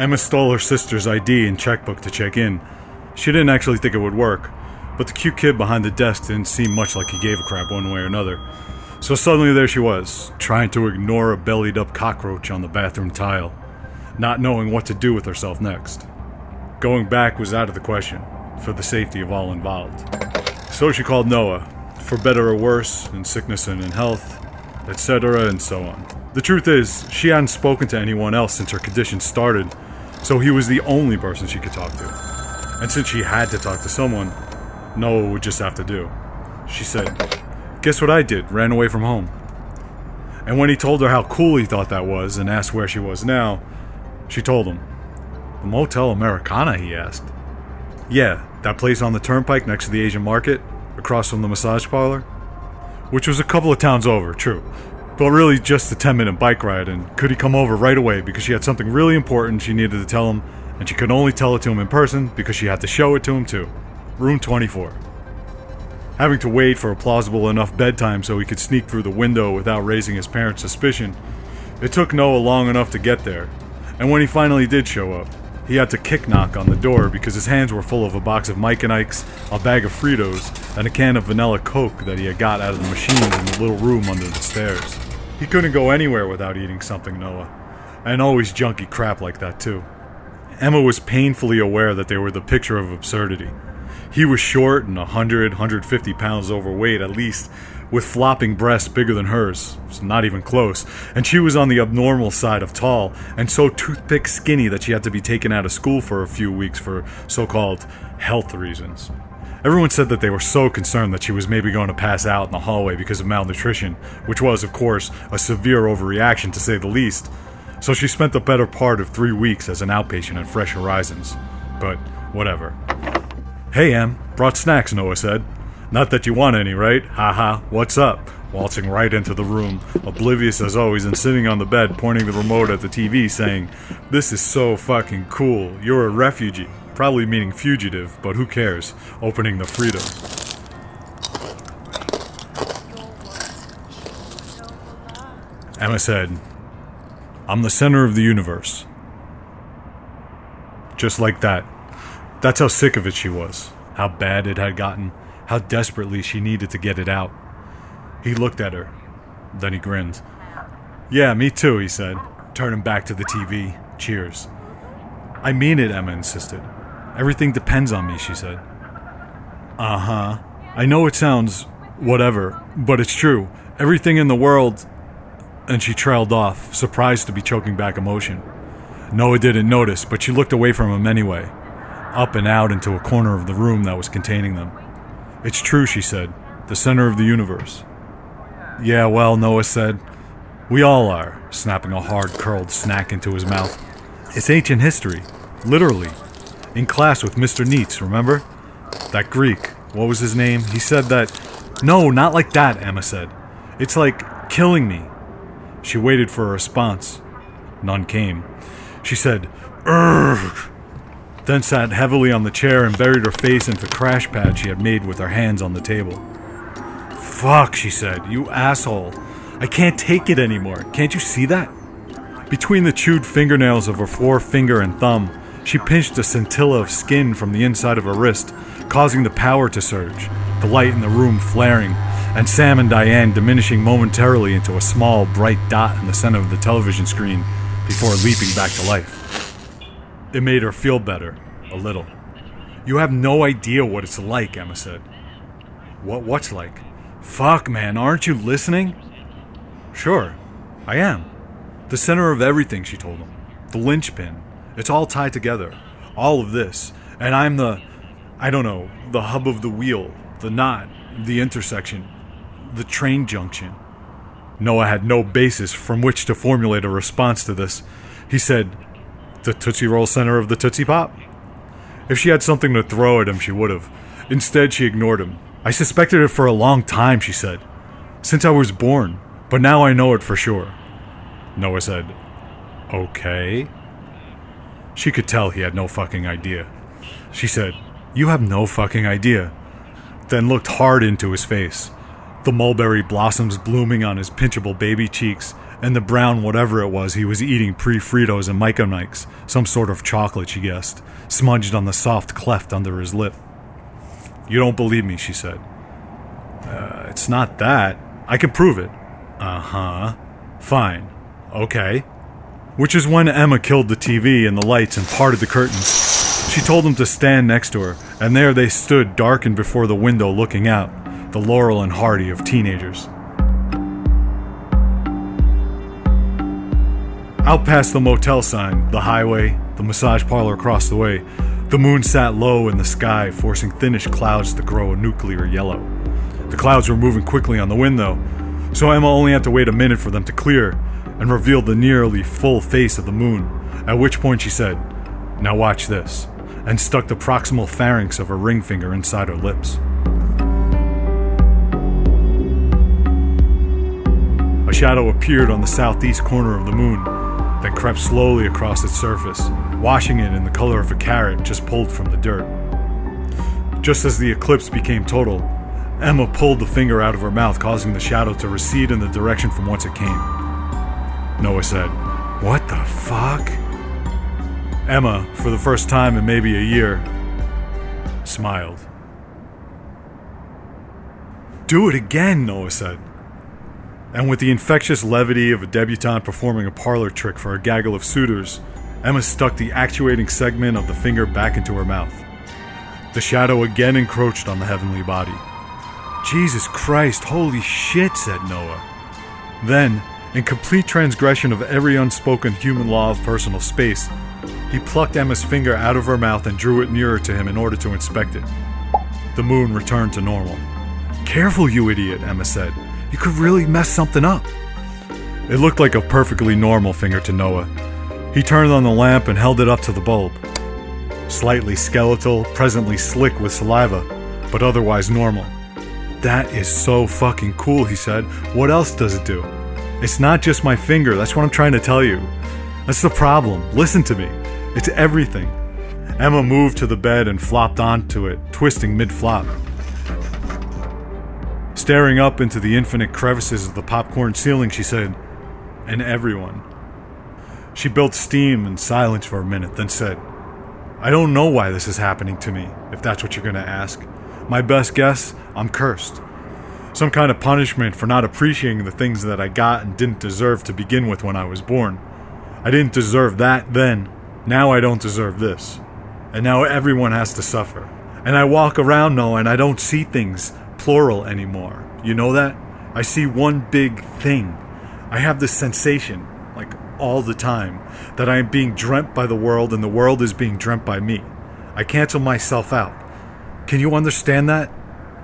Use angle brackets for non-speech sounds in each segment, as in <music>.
Emma stole her sister's ID and checkbook to check in. She didn't actually think it would work, but the cute kid behind the desk didn't seem much like he gave a crap one way or another. So suddenly there she was, trying to ignore a bellied up cockroach on the bathroom tile, not knowing what to do with herself next. Going back was out of the question, for the safety of all involved. So she called Noah, for better or worse, in sickness and in health, etc., and so on. The truth is, she hadn't spoken to anyone else since her condition started, so he was the only person she could talk to. And since she had to talk to someone, Noah would just have to do. She said, Guess what I did? Ran away from home. And when he told her how cool he thought that was and asked where she was now, she told him. The Motel Americana, he asked. Yeah, that place on the turnpike next to the Asian market, across from the massage parlor. Which was a couple of towns over, true. But really just a 10 minute bike ride, and could he come over right away because she had something really important she needed to tell him, and she could only tell it to him in person because she had to show it to him too. Room 24. Having to wait for a plausible enough bedtime so he could sneak through the window without raising his parents' suspicion, it took Noah long enough to get there. And when he finally did show up, he had to kick knock on the door because his hands were full of a box of Mike and Ike's, a bag of Fritos, and a can of vanilla Coke that he had got out of the machines in the little room under the stairs. He couldn't go anywhere without eating something, Noah. And always junky crap like that, too. Emma was painfully aware that they were the picture of absurdity. He was short and 100, 150 pounds overweight at least, with flopping breasts bigger than hers, so not even close, and she was on the abnormal side of tall, and so toothpick skinny that she had to be taken out of school for a few weeks for so called health reasons. Everyone said that they were so concerned that she was maybe going to pass out in the hallway because of malnutrition, which was, of course, a severe overreaction to say the least. So she spent the better part of three weeks as an outpatient at Fresh Horizons. But, whatever. Hey, Em, brought snacks, Noah said. Not that you want any, right? Haha, what's up? Waltzing right into the room, oblivious as always, and sitting on the bed, pointing the remote at the TV, saying, This is so fucking cool. You're a refugee. Probably meaning fugitive, but who cares? Opening the Frito. Emma said, I'm the center of the universe. Just like that. That's how sick of it she was, how bad it had gotten, how desperately she needed to get it out. He looked at her, then he grinned. Yeah, me too, he said, turning back to the TV. Cheers. I mean it, Emma insisted. Everything depends on me, she said. Uh huh. I know it sounds whatever, but it's true. Everything in the world. And she trailed off, surprised to be choking back emotion. Noah didn't notice, but she looked away from him anyway, up and out into a corner of the room that was containing them. It's true, she said. The center of the universe. Yeah, well, Noah said. We all are, snapping a hard curled snack into his mouth. It's ancient history. Literally. In class with Mr. Neitz, remember? That Greek. What was his name? He said that. No, not like that, Emma said. It's like killing me. She waited for a response. None came. She said, Urgh then sat heavily on the chair and buried her face into the crash pad she had made with her hands on the table. Fuck, she said, you asshole. I can't take it anymore. Can't you see that? Between the chewed fingernails of her forefinger and thumb, she pinched a scintilla of skin from the inside of her wrist, causing the power to surge, the light in the room flaring, and Sam and Diane diminishing momentarily into a small, bright dot in the center of the television screen before leaping back to life. It made her feel better, a little. You have no idea what it's like, Emma said. What what's like? Fuck, man, aren't you listening? Sure, I am. The center of everything, she told him. The linchpin. It's all tied together. All of this. And I'm the, I don't know, the hub of the wheel, the knot, the intersection, the train junction. Noah had no basis from which to formulate a response to this. He said, the Tootsie Roll center of the Tootsie Pop? If she had something to throw at him, she would have. Instead, she ignored him. I suspected it for a long time, she said. Since I was born, but now I know it for sure. Noah said, Okay. She could tell he had no fucking idea. She said, You have no fucking idea. Then looked hard into his face, the mulberry blossoms blooming on his pinchable baby cheeks and the brown whatever it was he was eating pre Fritos and Mike and Ikes, some sort of chocolate, she guessed, smudged on the soft cleft under his lip. You don't believe me, she said. Uh, it's not that. I can prove it. Uh huh. Fine. Okay. Which is when Emma killed the TV and the lights and parted the curtains. She told them to stand next to her, and there they stood darkened before the window looking out, the Laurel and Hardy of teenagers. Out past the motel sign, the highway, the massage parlor across the way, the moon sat low in the sky, forcing thinnish clouds to grow a nuclear yellow. The clouds were moving quickly on the wind, though, so Emma only had to wait a minute for them to clear and reveal the nearly full face of the moon, at which point she said, Now watch this, and stuck the proximal phalanx of her ring finger inside her lips. A shadow appeared on the southeast corner of the moon, then crept slowly across its surface, washing it in the color of a carrot just pulled from the dirt. Just as the eclipse became total, Emma pulled the finger out of her mouth, causing the shadow to recede in the direction from whence it came. Noah said, What the fuck? Emma, for the first time in maybe a year, smiled. Do it again, Noah said. And with the infectious levity of a debutante performing a parlor trick for a gaggle of suitors, Emma stuck the actuating segment of the finger back into her mouth. The shadow again encroached on the heavenly body. Jesus Christ, holy shit, said Noah. Then, in complete transgression of every unspoken human law of personal space, he plucked Emma's finger out of her mouth and drew it nearer to him in order to inspect it. The moon returned to normal. Careful, you idiot, Emma said. You could really mess something up. It looked like a perfectly normal finger to Noah. He turned on the lamp and held it up to the bulb. Slightly skeletal, presently slick with saliva, but otherwise normal. That is so fucking cool, he said. What else does it do? It's not just my finger, that's what I'm trying to tell you. That's the problem. Listen to me. It's everything. Emma moved to the bed and flopped onto it, twisting mid flop. Staring up into the infinite crevices of the popcorn ceiling, she said, And everyone. She built steam and silence for a minute, then said, I don't know why this is happening to me, if that's what you're going to ask. My best guess, I'm cursed. Some kind of punishment for not appreciating the things that I got and didn't deserve to begin with when I was born. I didn't deserve that then. Now I don't deserve this. And now everyone has to suffer. And I walk around now and I don't see things plural anymore. You know that? I see one big thing. I have this sensation, like all the time, that I am being dreamt by the world and the world is being dreamt by me. I cancel myself out. Can you understand that?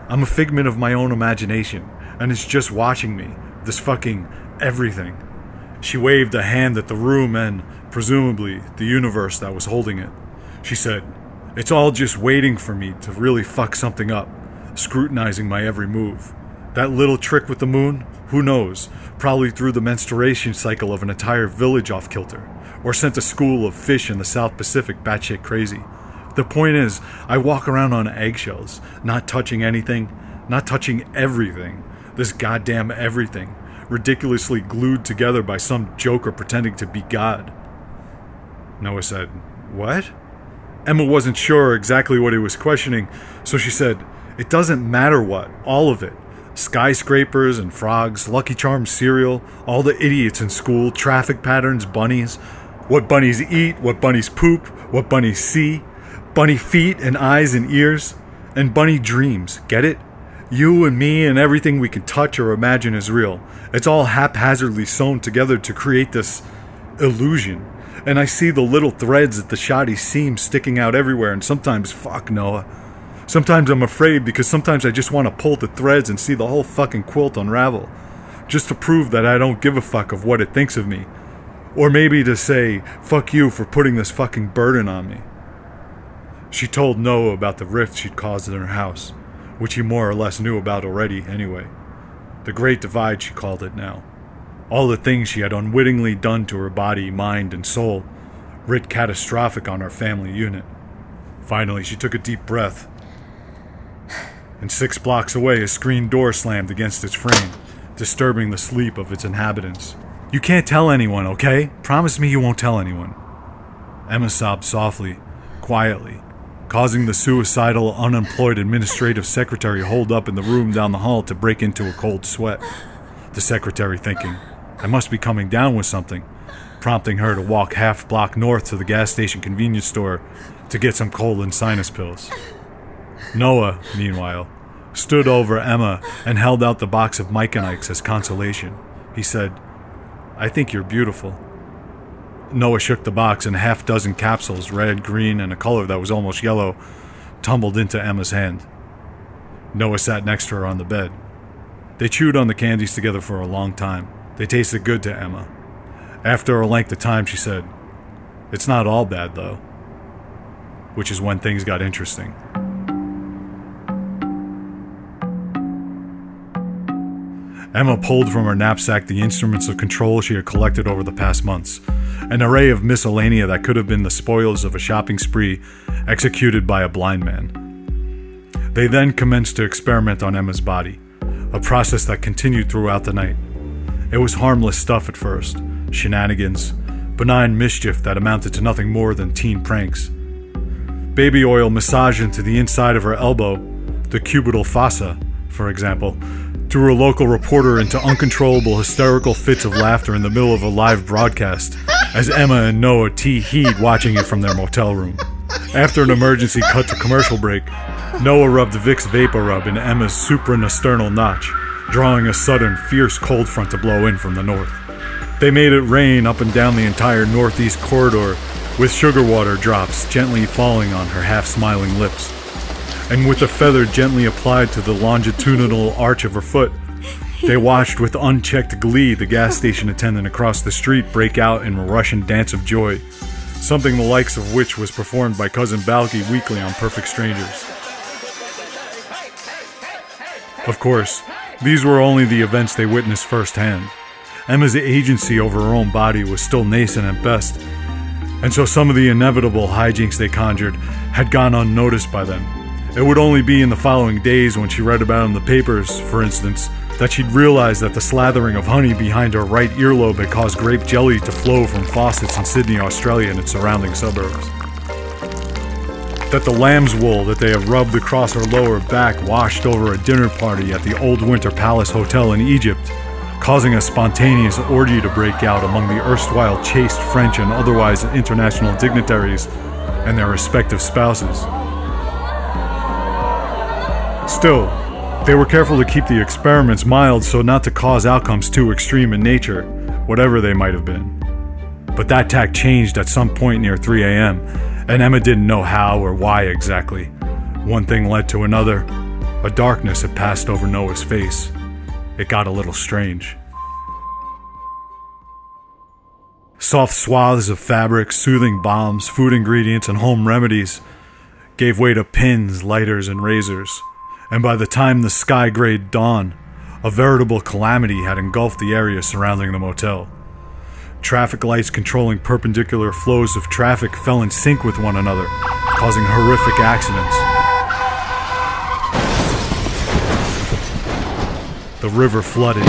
I'm a figment of my own imagination, and it's just watching me, this fucking everything. She waved a hand at the room and, presumably, the universe that was holding it. She said, It's all just waiting for me to really fuck something up scrutinizing my every move. That little trick with the moon? Who knows? Probably threw the menstruation cycle of an entire village off kilter, or sent a school of fish in the South Pacific batshit crazy. The point is, I walk around on eggshells, not touching anything, not touching everything. This goddamn everything, ridiculously glued together by some joker pretending to be God. Noah said, What? Emma wasn't sure exactly what he was questioning, so she said, it doesn't matter what, all of it. Skyscrapers and frogs, Lucky Charms cereal, all the idiots in school, traffic patterns, bunnies, what bunnies eat, what bunnies poop, what bunnies see, bunny feet and eyes and ears, and bunny dreams. Get it? You and me and everything we can touch or imagine is real. It's all haphazardly sewn together to create this illusion. And I see the little threads at the shoddy seams sticking out everywhere, and sometimes, fuck Noah. Sometimes I'm afraid because sometimes I just want to pull the threads and see the whole fucking quilt unravel. Just to prove that I don't give a fuck of what it thinks of me. Or maybe to say, fuck you for putting this fucking burden on me. She told Noah about the rift she'd caused in her house, which he more or less knew about already anyway. The Great Divide, she called it now. All the things she had unwittingly done to her body, mind, and soul, writ catastrophic on our family unit. Finally, she took a deep breath and six blocks away, a screen door slammed against its frame, disturbing the sleep of its inhabitants. You can't tell anyone, okay? Promise me you won't tell anyone. Emma sobbed softly, quietly, causing the suicidal, unemployed administrative secretary holed up in the room down the hall to break into a cold sweat. The secretary thinking, I must be coming down with something, prompting her to walk half block north to the gas station convenience store to get some cold and sinus pills. Noah, meanwhile, stood over Emma and held out the box of Mike and Ike's as consolation. He said, I think you're beautiful. Noah shook the box, and a half dozen capsules, red, green, and a color that was almost yellow, tumbled into Emma's hand. Noah sat next to her on the bed. They chewed on the candies together for a long time. They tasted good to Emma. After a length of time, she said, It's not all bad, though. Which is when things got interesting. Emma pulled from her knapsack the instruments of control she had collected over the past months, an array of miscellanea that could have been the spoils of a shopping spree executed by a blind man. They then commenced to experiment on Emma's body, a process that continued throughout the night. It was harmless stuff at first shenanigans, benign mischief that amounted to nothing more than teen pranks. Baby oil massaged into the inside of her elbow, the cubital fossa, for example, threw a local reporter into uncontrollable hysterical fits of laughter in the middle of a live broadcast as Emma and Noah tee heed watching it from their motel room. After an emergency cut to commercial break, Noah rubbed Vicks VapoRub in Emma's suprasternal notch, drawing a sudden, fierce cold front to blow in from the north. They made it rain up and down the entire northeast corridor, with sugar water drops gently falling on her half smiling lips and with a feather gently applied to the longitudinal arch of her foot. <laughs> They watched with unchecked glee the gas station attendant across the street break out in a Russian dance of joy, something the likes of which was performed by Cousin Balki weekly on Perfect Strangers. Of course, these were only the events they witnessed firsthand. Emma's agency over her own body was still nascent at best, and so some of the inevitable hijinks they conjured had gone unnoticed by them. It would only be in the following days when she read about in the papers, for instance, that she'd realize that the slathering of honey behind her right earlobe had caused grape jelly to flow from faucets in Sydney, Australia and its surrounding suburbs. That the lamb's wool that they had rubbed across her lower back washed over a dinner party at the Old Winter Palace Hotel in Egypt, causing a spontaneous orgy to break out among the erstwhile chaste French and otherwise international dignitaries and their respective spouses. Still, they were careful to keep the experiments mild so not to cause outcomes too extreme in nature, whatever they might have been. But that tack changed at some point near 3 a.m., and Emma didn't know how or why exactly. One thing led to another. A darkness had passed over Noah's face. It got a little strange. Soft swaths of fabric, soothing balms, food ingredients, and home remedies gave way to pins, lighters, and razors and by the time the sky grayed dawn, a veritable calamity had engulfed the area surrounding the motel. Traffic lights controlling perpendicular flows of traffic fell in sync with one another, causing horrific accidents. The river flooded.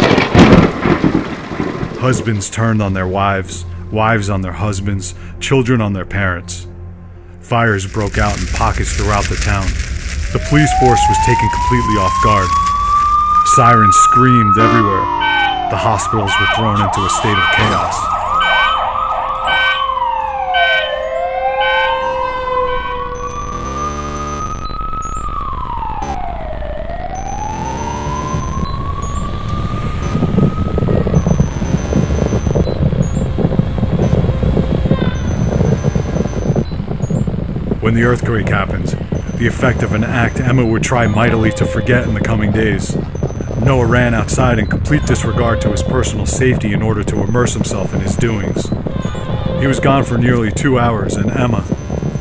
Husbands turned on their wives, wives on their husbands, children on their parents. Fires broke out in pockets throughout the town. The police force was taken completely off guard. Sirens screamed everywhere. The hospitals were thrown into a state of chaos. When the earthquake happened, the effect of an act Emma would try mightily to forget in the coming days. Noah ran outside in complete disregard to his personal safety in order to immerse himself in his doings. He was gone for nearly two hours, and Emma,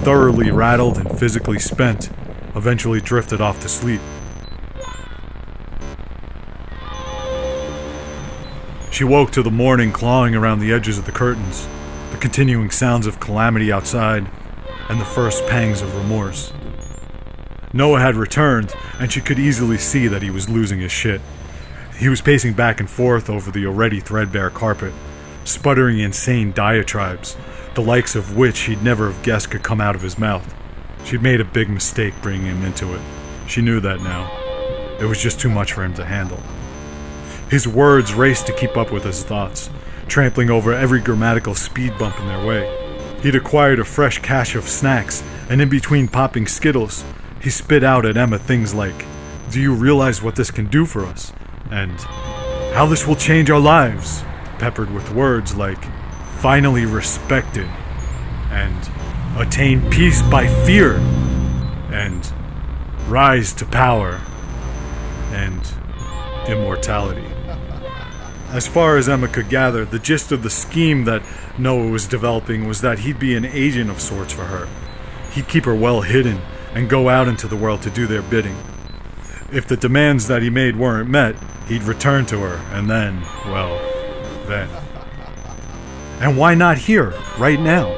thoroughly rattled and physically spent, eventually drifted off to sleep. She woke to the morning clawing around the edges of the curtains, the continuing sounds of calamity outside, and the first pangs of remorse. Noah had returned, and she could easily see that he was losing his shit. He was pacing back and forth over the already threadbare carpet, sputtering insane diatribes, the likes of which he'd never have guessed could come out of his mouth. She'd made a big mistake bringing him into it. She knew that now. It was just too much for him to handle. His words raced to keep up with his thoughts, trampling over every grammatical speed bump in their way. He'd acquired a fresh cache of snacks, and in between popping Skittles, he spit out at Emma things like, Do you realize what this can do for us? And, How this will change our lives, peppered with words like, Finally respected, and Attain peace by fear, and Rise to power, and Immortality. As far as Emma could gather, the gist of the scheme that Noah was developing was that he'd be an agent of sorts for her. He'd keep her well hidden and go out into the world to do their bidding. If the demands that he made weren't met, he'd return to her, and then, well, then. And why not here, right now?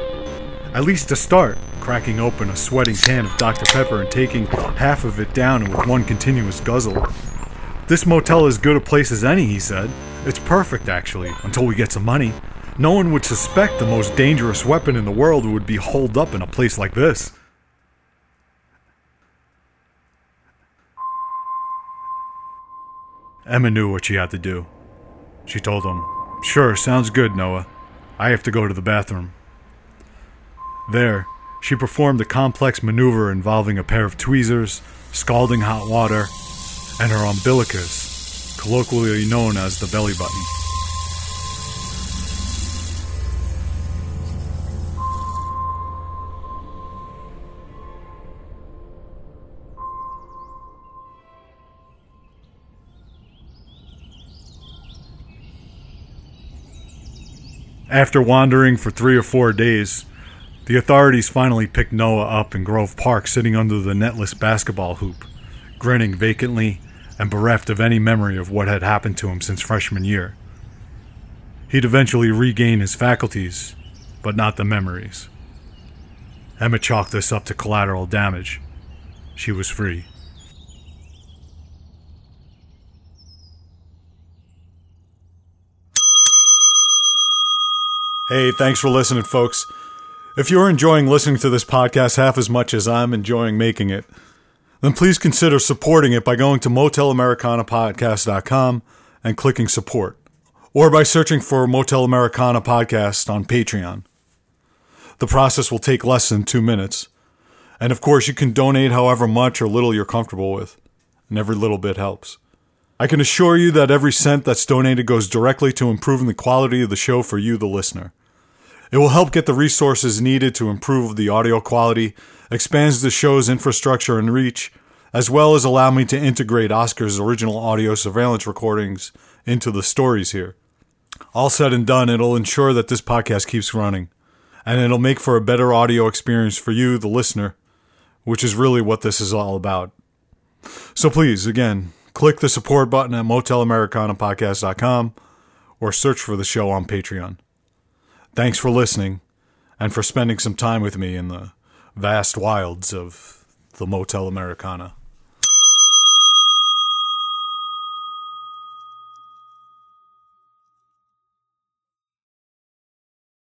At least to start, cracking open a sweating can of Dr. Pepper and taking half of it down with one continuous guzzle. This motel is good a place as any, he said. It's perfect, actually, until we get some money. No one would suspect the most dangerous weapon in the world would be holed up in a place like this. Emma knew what she had to do. She told him, Sure, sounds good, Noah. I have to go to the bathroom. There, she performed a complex maneuver involving a pair of tweezers, scalding hot water, and her umbilicus, colloquially known as the belly button. After wandering for three or four days, the authorities finally picked Noah up in Grove Park sitting under the netless basketball hoop, grinning vacantly and bereft of any memory of what had happened to him since freshman year. He'd eventually regain his faculties, but not the memories. Emma chalked this up to collateral damage. She was free. Hey, thanks for listening, folks. If you're enjoying listening to this podcast half as much as I'm enjoying making it, then please consider supporting it by going to motelamericanapodcast.com and clicking support, or by searching for Motel Americana Podcast on Patreon. The process will take less than two minutes. And of course, you can donate however much or little you're comfortable with, and every little bit helps. I can assure you that every cent that's donated goes directly to improving the quality of the show for you, the listener. It will help get the resources needed to improve the audio quality, expands the show's infrastructure and reach, as well as allow me to integrate Oscar's original audio surveillance recordings into the stories here. All said and done, it'll ensure that this podcast keeps running, and it'll make for a better audio experience for you, the listener, which is really what this is all about. So please, again, click the support button at motelamericanapodcast.com or search for the show on Patreon. Thanks for listening and for spending some time with me in the vast wilds of the Motel Americana.